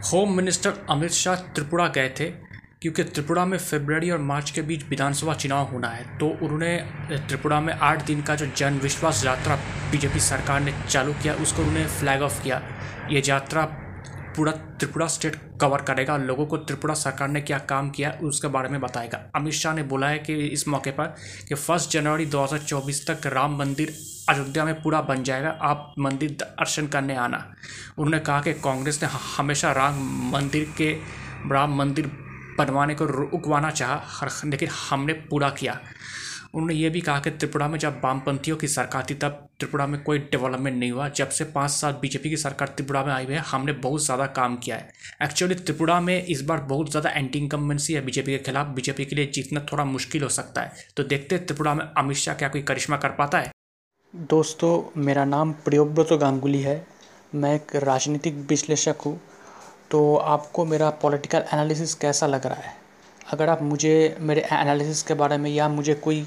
Home minister Amit Shah Tripura गए थे, क्योंकि त्रिपुरा में फरवरी और मार्च के बीच विधानसभा चुनाव होना है। तो उन्होंने त्रिपुरा में आठ दिन का जो जन विश्वास यात्रा बीजेपी सरकार ने चालू किया, उसको उन्होंने फ्लैग ऑफ़ किया। ये यात्रा पूरा त्रिपुरा स्टेट कवर करेगा और लोगों को त्रिपुरा सरकार ने क्या काम किया उसके बारे में बताएगा। अमित शाह ने बोला है कि इस मौके पर कि फ़र्स्ट जनवरी 2024 तक राम मंदिर अयोध्या में पूरा बन जाएगा। आप मंदिर दर्शन करने आना। उन्होंने कहा कि कांग्रेस ने हमेशा राम मंदिर के, राम मंदिर बनवाने को रुकवाना चाहा। लेकिन हमने पूरा किया। उन्होंने ये भी कहा कि त्रिपुरा में जब वामपंथियों की सरकार थी, तब त्रिपुरा में कोई डेवलपमेंट नहीं हुआ। जब से पाँच साल बीजेपी की सरकार त्रिपुरा में आई हुई है, हमने बहुत ज़्यादा काम किया है। एक्चुअली त्रिपुरा में इस बार बहुत ज़्यादा एंटी इनकम्बेंसी है बीजेपी के खिलाफ। बीजेपी के लिए जीतना थोड़ा मुश्किल हो सकता है। तो देखते हैं त्रिपुरा में अमित शाह क्या कोई करिश्मा कर पाता है। दोस्तों, मेरा नाम प्रियोव्रत गांगुली है। मैं एक राजनीतिक विश्लेषक हूँ। तो आपको मेरा पॉलिटिकल एनालिसिस कैसा लग रहा है? अगर आप मुझे, मेरे एनालिसिस के बारे में या मुझे कोई